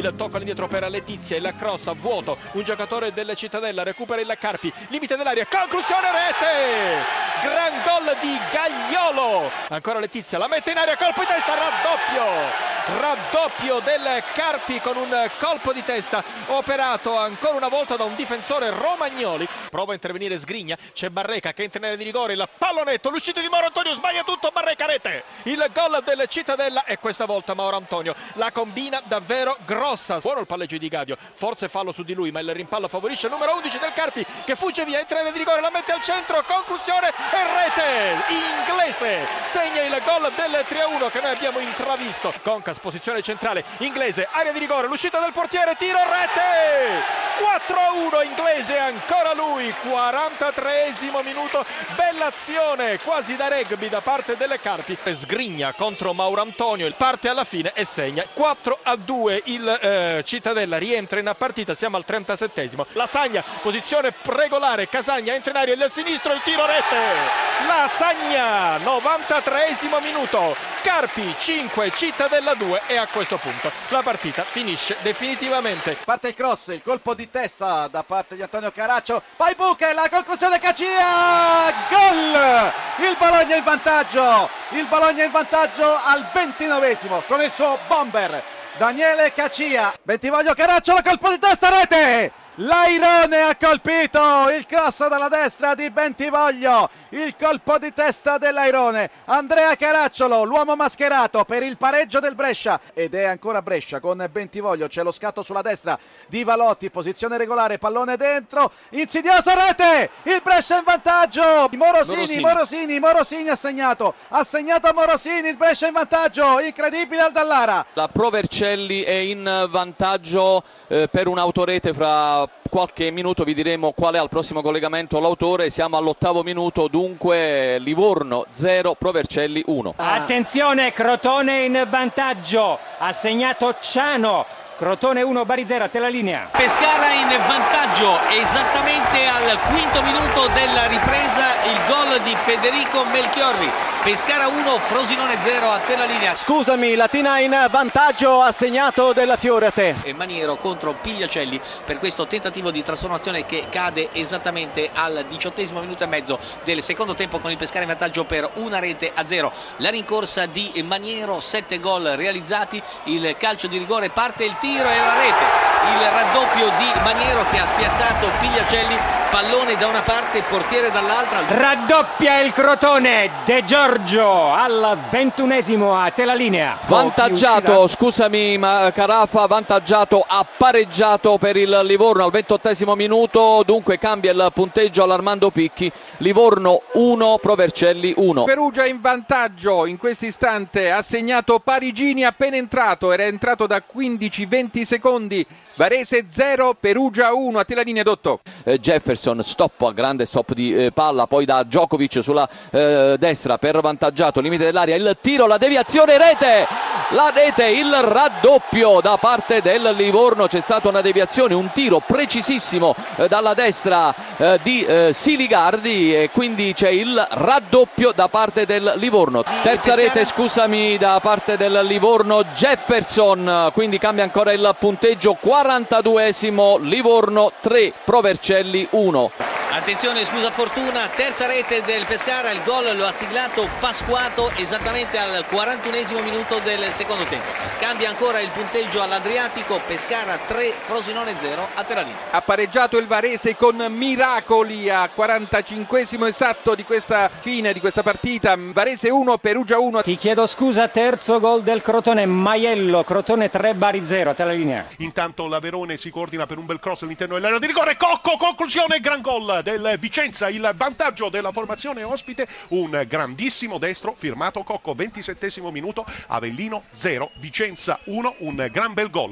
palla indietro per Letizia, il cross a vuoto, un giocatore della Cittadella recupera il Carpi, limite dell'aria, conclusione rete! Gran gol di Gagliolo! Ancora Letizia, la mette in aria, colpo di testa, raddoppio! raddoppio del Carpi con un colpo di testa operato ancora una volta da un difensore Romagnoli prova a intervenire Sgrigna c'è Barreca che entra in area di rigore il pallonetto l'uscita di Mauro Antonio sbaglia tutto Barreca rete il gol del Cittadella e questa volta Mauro Antonio. La combina davvero grossa. Buono il palleggio di Gadio. Forse fallo su di lui ma il rimpallo favorisce il numero 11 del Carpi che fugge via entra in di rigore la mette al centro conclusione e rete! Inglese! Segna il gol del 3-1 che noi abbiamo intravisto. Concas posizione centrale, inglese, area di rigore, l'uscita del portiere, tiro, rete! 4-1 inglese, ancora lui, 43 minuto, bella azione, quasi da rugby da parte delle Carpi, sgrigna contro Mauro Antonio, parte alla fine e segna 4-2 il eh, Cittadella, rientra in partita, siamo al 37 Lasagna, posizione regolare, Casagna entra in aria, il sinistro, il tiro, rete! Lasagna, 93 minuto, Carpi 5, Cittadella 2 e a questo punto la partita finisce definitivamente. Parte il cross, il colpo di testa da parte di Antonio Caraccio, poi Buche, la conclusione Cacia, gol! Il Bologna in vantaggio, il Bologna in vantaggio al 29esimo con il suo bomber Daniele Cacia. Bentivoglio Caraccio, la colpo di testa, rete! L'airone ha colpito il cross dalla destra di Bentivoglio, il colpo di testa dell'Airone. Andrea Caracciolo, l'uomo mascherato per il pareggio del Brescia ed è ancora Brescia con Bentivoglio. C'è lo scatto sulla destra di Valotti, posizione regolare, pallone dentro, insidiosa rete. Il Brescia in vantaggio. Morosini, Morosini, Morosini, Morosini ha segnato, ha segnato Morosini, il Brescia in vantaggio. Incredibile al Dallara. La Pro Vercelli è in vantaggio eh, per un'autorete fra qualche minuto vi diremo qual è al prossimo collegamento l'autore, siamo all'ottavo minuto, dunque Livorno 0, Provercelli 1. Attenzione, Crotone in vantaggio, ha segnato Ciano, Crotone 1, Bari 0, te la linea. Pescara in vantaggio esattamente al quinto minuto della ripresa il gol di Federico Melchiorri. Pescara 1, Frosinone 0 a te la linea. Scusami, Latina in vantaggio ha segnato della Fiore a te. E Maniero contro Pigliacelli per questo tentativo di trasformazione che cade esattamente al diciottesimo minuto e mezzo del secondo tempo con il Pescara in vantaggio per una rete a zero. La rincorsa di Maniero, 7 gol realizzati, il calcio di rigore parte il tiro e la rete il raddoppio di Maniero che ha spiazzato Figliacelli pallone da una parte portiere dall'altra. Raddoppia il Crotone De Giorgio al ventunesimo a te la linea vantaggiato scusami Carafa vantaggiato ha pareggiato per il Livorno al ventottesimo minuto. Dunque cambia il punteggio all'Armando Picchi. Livorno 1 Provercelli 1 Perugia in vantaggio in questo istante ha segnato Parigini appena entrato era entrato da 15-20 20 secondi. Varese 0, Perugia 1. A te la linea Dotto. Eh, Jefferson, stop, grande stop di eh, palla. Poi da Djokovic sulla eh, destra per vantaggiato, limite dell'aria. Il tiro, la deviazione, rete. La rete, il raddoppio da parte del Livorno. C'è stata una deviazione, un tiro precisissimo eh, dalla destra eh, di eh, Siligardi. E quindi c'è il raddoppio da parte del Livorno. Terza rete, scusami, da parte del Livorno. Jefferson, quindi cambia ancora ancora il punteggio 42esimo Livorno 3 Provercelli 1 Attenzione, scusa fortuna, terza rete del Pescara, il gol lo ha siglato Pasquato esattamente al 41 minuto del secondo tempo. Cambia ancora il punteggio all'Adriatico, Pescara 3, Frosinone 0 a Terranino. Ha pareggiato il Varese con miracoli a 45 esatto di questa fine di questa partita. Varese 1, Perugia 1. Ti chiedo scusa, terzo gol del Crotone, Maiello, Crotone 3, Bari 0 a te la linea. Intanto la Verone si coordina per un bel cross all'interno dell'area di rigore, Cocco, conclusione, gran del Vicenza, il vantaggio della formazione ospite, un grandissimo destro firmato Cocco, 27 minuto, Avellino 0, Vicenza 1, un gran bel gol.